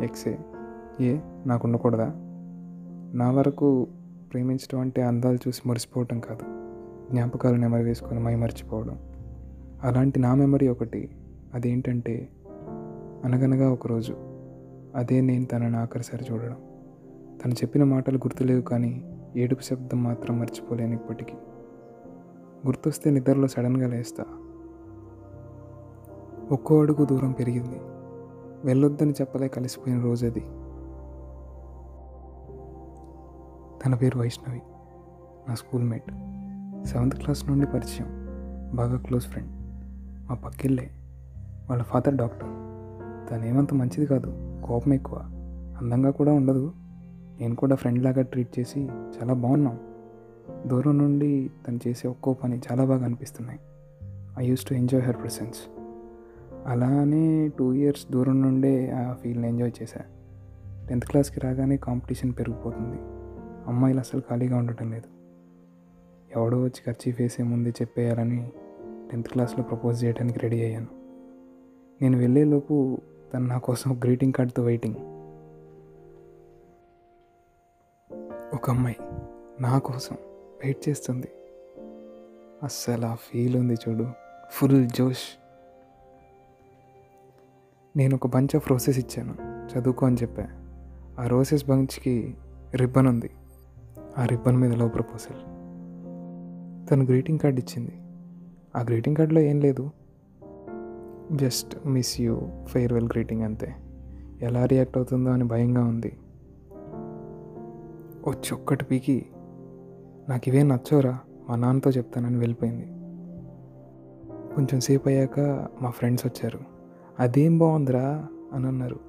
X ఏ నాకు ఉండకూడదా నా వరకు ప్రేమించడం అంటే అందాలు చూసి మురిసిపోవటం కాదు. జ్ఞాపకాలు నెమరు వేసుకొని మై మర్చిపోవడం. అలాంటి నా మెమరీ ఒకటి. అదేంటంటే అనగనగా ఒకరోజు అదే నేను తనని ఆఖరిసారి చూడడం. తను చెప్పిన మాటలు గుర్తులేవు కానీ ఏడుపు శబ్దం మాత్రం మర్చిపోలేను ఇప్పటికీ. గుర్తొస్తే నిద్రలో సడన్గా లేస్తా. ఒక్కో అడుగు దూరం పెరిగింది. వెళ్ళొద్దని చెప్పలే కలిసిపోయిన రోజు అది. తన పేరు వైష్ణవి నా స్కూల్మేట్. సెవెంత్ క్లాస్ నుండి పరిచయం బాగా క్లోజ్ ఫ్రెండ్. మా పక్కిళ్ళే వాళ్ళ ఫాదర్ డాక్టర్. తను ఏమంత మంచిది కాదు కోపం ఎక్కువ. అందంగా కూడా ఉండదు. నేను కూడా ఫ్రెండ్ లాగా ట్రీట్ చేసి చాలా బాగున్నాం. దూరం నుండి తను చేసే ఒక్కో పని చాలా బాగా అనిపిస్తున్నాయి. I used to enjoy her presence. అలానే టూ ఇయర్స్ దూరం నుండే ఆ ఫీల్ని ఎంజాయ్ చేశా. టెన్త్ క్లాస్కి రాగానే కాంపిటీషన్ పెరిగిపోతుంది. అమ్మాయిలు అసలు ఖాళీగా ఉండటం లేదు. ఎవడో వచ్చి ఖర్చీ వేసే ముందే చెప్పేయాలని టెన్త్ క్లాస్లో ప్రపోజ్ చేయడానికి రెడీ అయ్యాను. నేను వెళ్ళేలోపు తను నా కోసం గ్రీటింగ్ కార్డ్తో వెయిటింగ్ ఒక అమ్మాయి నా కోసం వెయిట్ చేస్తుంది. అస్సలు ఆ ఫీల్ ఉంది చూడు. ఫుల్ జోష్. నేను ఒక బంచ్ ఆఫ్ రోసెస్ ఇచ్చాను. చదువుకో అని చెప్పా. ఆ రోసెస్ బంచ్కి రిబ్బన్ ఉంది. ఆ రిబ్బన్ మీద లవ్ ప్రపోజల్ తను గ్రీటింగ్ కార్డ్ ఇచ్చింది. ఆ గ్రీటింగ్ కార్డులో ఏం లేదు. Just miss you farewell greeting అంతే. ఎలా రియాక్ట్ అవుతుందో అని భయంగా ఉంది. వచ్చి ఒక్కటి పీకి నాకు ఇవే నచ్చోరా మా నాన్నతో చెప్తానని వెళ్ళిపోయింది. కొంచెం సేపు అయ్యాక మా ఫ్రెండ్స్ వచ్చారు. అదేం బాగుందిరా అని అన్నారు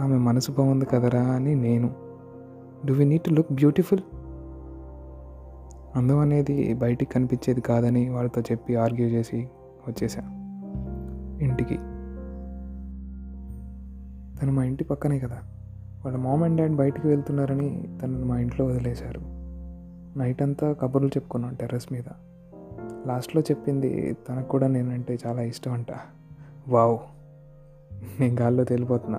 ఆమె మనసు బాగుంది కదరా అని నేను. Do we need to look beautiful. అందం అనేది బయటికి కనిపించేది కాదని వాళ్ళతో చెప్పి ఆర్గ్యూ చేసి వచ్చేసా ఇంటికి. తను మా ఇంటి పక్కనే కదా. వాళ్ళ మామ్ అండ్ డాడ్ బయటికి వెళ్తున్నారని తనను మా ఇంట్లో వదిలేశారు. నైట్ అంతా కబుర్లు చెప్పుకున్నాం టెర్రస్ మీద. లాస్ట్లో చెప్పింది తనకు కూడా నేనంటే చాలా ఇష్టం అంట. వావ్ నేను గాల్లో తేలిపోతున్నా.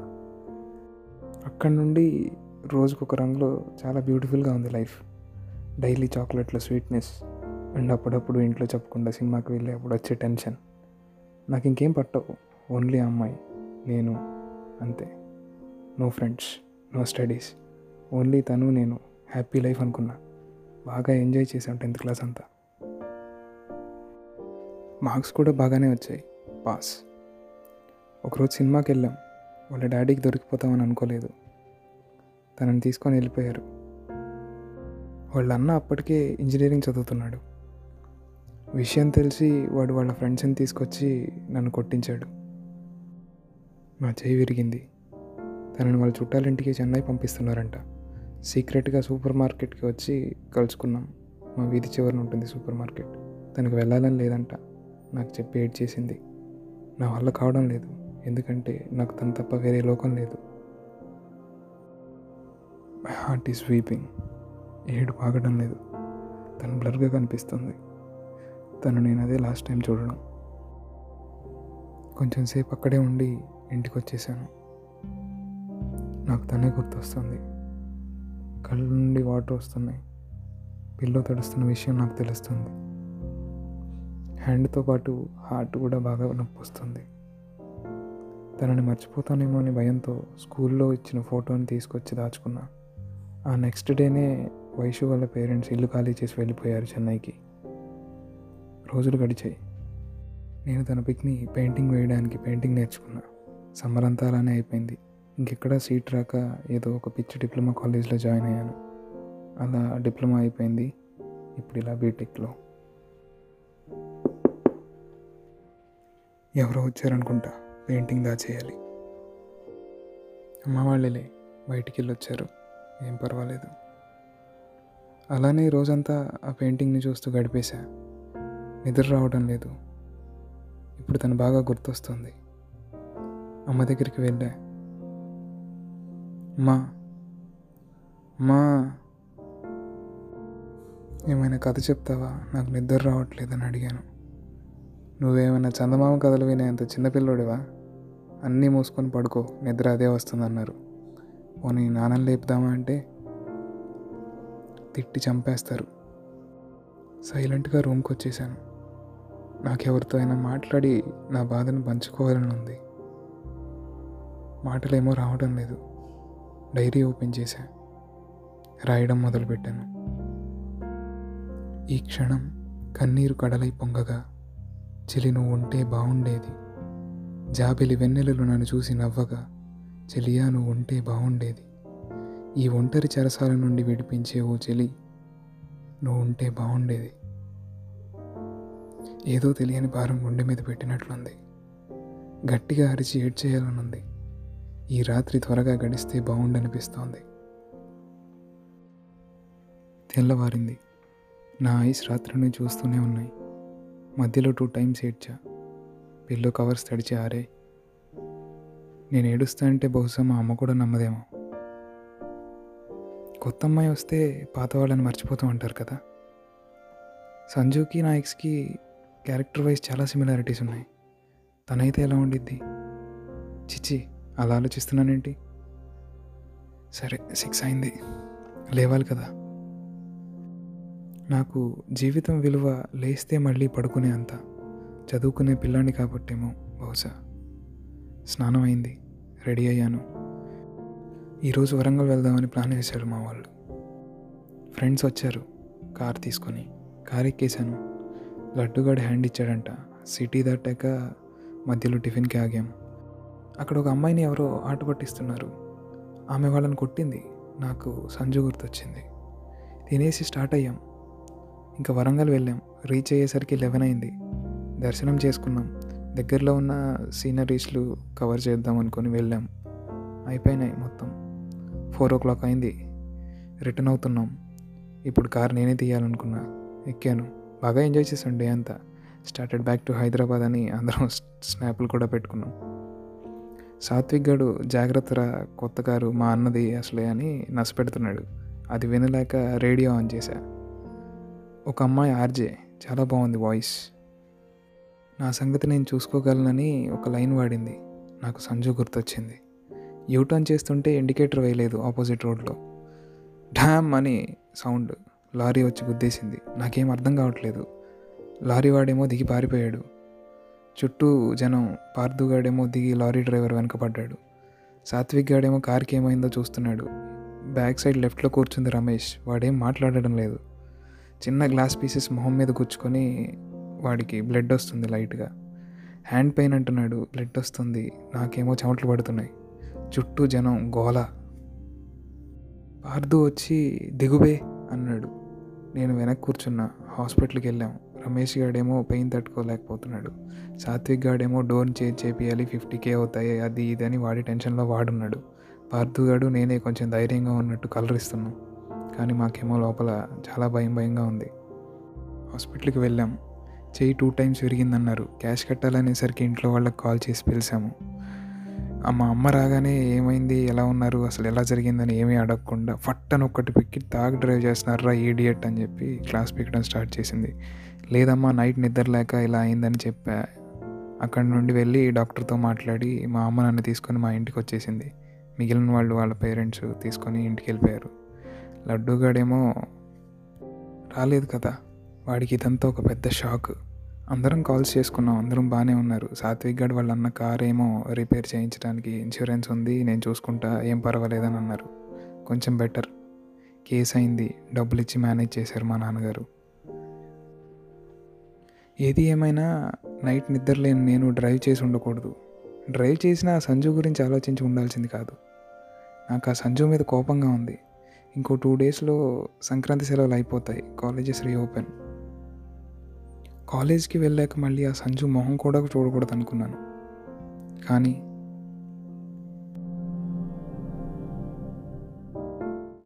అక్కడి నుండి రోజుకొక రంగులో చాలా బ్యూటిఫుల్గా ఉంది లైఫ్. డైలీ చాక్లెట్ల స్వీట్నెస్ అండ్ అప్పుడప్పుడు ఇంట్లో చెప్పకుండా సినిమాకి వెళ్ళి అప్పుడు వచ్చే టెన్షన్. నాకు ఇంకేం పట్టవు ఓన్లీ అమ్మాయి నేను అంతే. No friends no studies only తను నేను హ్యాపీ లైఫ్ అనుకున్నా. బాగా ఎంజాయ్ చేశాం టెన్త్ క్లాస్ అంతా. మార్క్స్ కూడా బాగానే వచ్చాయి పాస్. ఒకరోజు సినిమాకి వెళ్ళాం. వాళ్ళ డాడీకి దొరికిపోతామని అనుకోలేదు. తనని తీసుకొని వెళ్ళిపోయారు. వాళ్ళ అన్న అప్పటికే ఇంజనీరింగ్ చదువుతున్నాడు. విషయం తెలిసి వాడు వాళ్ళ ఫ్రెండ్స్ని తీసుకొచ్చి నన్ను కొట్టించాడు. నా చేయి విరిగింది. తనని వాళ్ళ చుట్టాలింటికి చెన్నై పంపిస్తున్నారంట. సీక్రెట్గా సూపర్ మార్కెట్కి వచ్చి కలుసుకున్నాం. మా వీధి చివరన ఉంటుంది సూపర్ మార్కెట్. తనకు వెళ్ళాలని లేదంట. నాకు చెప్పి ఏడ్ చేసింది. నా వల్ల కావడం లేదు. ఎందుకంటే నాకు తను తప్ప వేరే లోకం లేదు. మై హార్ట్ ఈస్ వీపింగ్ ఏడు ఆగడం లేదు. తను బ్లర్గా కనిపిస్తుంది. తను నేను అదే లాస్ట్ టైం చూడడం. కొంచెం సేపు అక్కడే ఉండి ఇంటికి వచ్చేసాను నాకు తనే గుర్తొస్తుంది. కళ్ళ నుండి వాటర్ వస్తున్నాయి. పిల్లో తడుస్తున్న విషయం నాకు తెలుస్తుంది. హ్యాండ్తో పాటు హార్ట్ కూడా బాగా నొప్పి వస్తుంది తనని మర్చిపోతానేమో అని భయంతో స్కూల్లో ఇచ్చిన ఫోటోని తీసుకొచ్చి దాచుకున్నా. ఆ నెక్స్ట్ డేనే వైషు వాళ్ళ పేరెంట్స్ ఇల్లు ఖాళీ చేసి వెళ్ళిపోయారు చెన్నైకి. రోజులు గడిచాయి. నేను తన పిక్ని పెయింటింగ్ వేయడానికి పెయింటింగ్ నేర్చుకున్నా. సమ్మర్ అంతా అలానే అయిపోయింది. ఇంకెక్కడా సీట్ రాక ఏదో ఒక పిచ్చి డిప్లొమా కాలేజ్లో జాయిన్ అయ్యాను. అలా డిప్లొమా అయిపోయింది. ఇప్పుడు ఇలా బీటెక్లో. ఎవరో వచ్చారనుకుంటా. పెయింటింగ్ దాచేయాలి అమ్మ వాళ్ళేలే బయటికి వెళ్ళి వచ్చారు ఏం పర్వాలేదు. అలానే రోజంతా ఆ పెయింటింగ్ని చూస్తూ గడిపేశా. నిద్ర రావడం లేదు. ఇప్పుడు తను బాగా గుర్తొస్తుంది. అమ్మ దగ్గరికి వెళ్ళా. మా మా ఏమైనా కథ చెప్తావా? నాకు నిద్ర రావట్లేదని అడిగాను. నువ్వేమైనా చందమామ కథలు వినేంత చిన్నపిల్లోడివా అన్నీ మూసుకొని పడుకో నిద్ర అదే వస్తుందన్నారు. పోనీ నాన్నని లేపుదామా అంటే తిట్టి చంపేస్తారు. సైలెంట్గా రూమ్కి వచ్చేసాను నాకెవరితో అయినా మాట్లాడి నా బాధను పంచుకోవాలని ఉంది. మాటలేమో రావడం లేదు. డైరీ ఓపెన్ చేశా. రాయడం మొదలుపెట్టాను. ఈ క్షణం కన్నీరు కడలై పొంగగా చెలి నువ్వు ఉంటే బాగుండేది జాబిలి వెన్నెలలు నన్ను చూసి నవ్వగా చెలియా నువ్వు ఉంటే బాగుండేది ఈ ఒంటరి చెరసాల నుండి విడిపించే ఓ చెలి నువ్వు ఉంటే బాగుండేది ఏదో తెలియని భారం గుండె మీద పెట్టినట్లుంది. గట్టిగా అరిచి ఏడ్చేయాలనుంది. ఈ రాత్రి త్వరగా గడిస్తే బాగుండనిపిస్తోంది తెల్లవారింది. నా ఐస్ రాత్రిని చూస్తూనే ఉన్నాయి. మధ్యలో టూ టైమ్స్ ఏడ్చా. పిల్లో కవర్స్ తడిచి ఆరే నేను ఏడుస్తా అంటే బహుశా మా అమ్మ కూడా నమ్మదేమో. కొత్త అమ్మాయి వస్తే పాత వాళ్ళని మర్చిపోతూ ఉంటారు కదా. సంజుకి నా ఎక్స్కి క్యారెక్టర్ వైజ్ చాలా సిమిలారిటీస్ ఉన్నాయి. తనైతే ఎలా ఉండిద్ది? చిచ్చి అలా ఆలోచిస్తున్నానేంటి? సరే సిక్స్ అయింది. లేవాలి కదా. నాకు జీవితం విలువ లేస్తే మళ్ళీ పడుకునే అంత. చదువుకునే పిల్లాడిని కాబట్టేమో బహుశా. స్నానం అయింది రెడీ అయ్యాను. ఈరోజు వరంగల్ వెళ్దామని ప్లాన్ వేశారు మా వాళ్ళు. ఫ్రెండ్స్ వచ్చారు. కార్ తీసుకొని. కార్ ఎక్కేశాను. లడ్డుగాడు హ్యాండ్ ఇచ్చాడంట. సిటీ దాటాక మధ్యలో టిఫిన్కి ఆగాం. అక్కడ ఒక అమ్మాయిని ఎవరో ఆట పట్టిస్తున్నారు. ఆమె వాళ్ళని కొట్టింది. నాకు సంజు గుర్తొచ్చింది. తినేసి స్టార్ట్ అయ్యాం. ఇంకా వరంగల్ వెళ్ళాం. రీచ్ అయ్యేసరికి లెవెన్ అయింది. దర్శనం చేసుకున్నాం. దగ్గరలో ఉన్న సీనరీస్లు కవర్ చేద్దాం అనుకొని వెళ్ళాం. అయిపోయినాయి మొత్తం. ఫోర్ ఓ క్లాక్ అయింది. రిటర్న్ అవుతున్నాం. ఇప్పుడు కార్ నేనే తీయాలనుకున్నా. ఎక్కాను. బాగా ఎంజాయ్ చేసాం డే అంతా. స్టార్టెడ్ బ్యాక్ టు హైదరాబాద్ అని అందరం స్నాప్లు కూడా పెట్టుకున్నాం. సాత్విక్ గడు జాగ్రత్తరా కొత్త కారు మా అన్నది అసలే అని నసపెడుతున్నాడు అది వినలేక రేడియో ఆన్ చేశా. ఒక అమ్మాయి ఆర్జే. చాలా బాగుంది వాయిస్. నా సంగతి నేను చూసుకోగలనని ఒక లైన్ వాడింది. నాకు సంజు గుర్తొచ్చింది. యూటర్న్ చేస్తుంటే ఇండికేటర్ వేయలేదు ఆపోజిట్ రోడ్లో. డ్యామ్ అని సౌండ్ లారీ వచ్చి గుద్దేసింది. నాకేం అర్థం కావట్లేదు. లారీ వాడేమో దిగి పారిపోయాడు. చుట్టూ జనం పార్దుగాడేమో దిగి లారీ డ్రైవర్ వెనకపడ్డాడు సాత్విక్ గాడేమో కార్కి ఏమైందో చూస్తున్నాడు. బ్యాక్ సైడ్ లెఫ్ట్లో కూర్చుంది రమేష్. వాడేం మాట్లాడడం లేదు. చిన్న గ్లాస్ పీసెస్ మొహం మీద గుచ్చుకొని వాడికి బ్లడ్ వస్తుంది లైట్గా హ్యాండ్ పెయిన్ అంటున్నాడు బ్లడ్ వస్తుంది. నాకేమో చెమట్లు పడుతున్నాయి. చుట్టూ జనం గోల. పార్దు వచ్చి దిగుబే అన్నాడు. నేను వెనక్కి కూర్చున్నా హాస్పిటల్కి వెళ్ళాం. రమేష్ గాడేమో పెయిన్ తట్టుకోలేకపోతున్నాడు. సాత్విక్ గాడేమో డోర్ చే చేపియాలి ఫిఫ్టీ కే అవుతాయి అది ఇది అని వాడి టెన్షన్లో వాడున్నాడు. పార్థు గాడు నేనే కొంచెం ధైర్యంగా ఉన్నట్టు కలరిస్తున్నాం. కానీ మాకేమో లోపల చాలా భయం భయంగా ఉంది. హాస్పిటల్కి వెళ్ళాం. చేయి టూ టైమ్స్ విరిగిందన్నారు. క్యాష్ కట్టాలనేసరికి ఇంట్లో వాళ్ళకి కాల్ చేసి పిలిచాము. మా అమ్మ రాగానే ఏమైంది? ఎలా ఉన్నారు? అసలు ఎలా జరిగిందని ఏమీ అడగకుండా ఫట్టని ఒక్కటి పిక్కి తాగి డ్రైవ్ చేస్తున్నారా ఈడియట్ అని చెప్పి క్లాస్ పీకడం స్టార్ట్ చేసింది. లేదమ్మా నైట్ నిద్ర లేక ఇలా అయిందని చెప్పా. అక్కడి నుండి వెళ్ళి డాక్టర్తో మాట్లాడి మా అమ్మ నన్ను తీసుకొని మా ఇంటికి వచ్చేసింది. మిగిలిన వాళ్ళు వాళ్ళ పేరెంట్స్ తీసుకొని ఇంటికి వెళ్ళిపోయారు. లడ్డూగాడేమో రాలేదు కదా. వాడికి ఇదంతా ఒక పెద్ద షాక్. అందరం కాల్స్ చేసుకున్నాం. అందరం బాగానే ఉన్నారు. సాత్విక్ గడ్ వాళ్ళ అన్న కార్ ఏమో రిపేర్ చేయించడానికి ఇన్సూరెన్స్ ఉంది. నేను చూసుకుంటా. ఏం పర్వాలేదని అన్నారు. కొంచెం బెటర్. కేసు అయింది. డబ్బులు ఇచ్చి మేనేజ్ చేశారు మా నాన్నగారు. ఏది ఏమైనా నైట్ నిద్రలేని నేను డ్రైవ్ చేసి ఉండకూడదు. డ్రైవ్ చేసిన ఆ సంజు గురించి ఆలోచించి ఉండాల్సింది కాదు. నాకు ఆ సంజు మీద కోపంగా ఉంది. ఇంకో టూ డేస్లో సంక్రాంతి సెలవులు అయిపోతాయి. Colleges reopen. కాలేజ్కి వెళ్ళాక మళ్ళీ ఆ సంజు మొహం కూడా చూడకూడదు అనుకున్నాను కానీ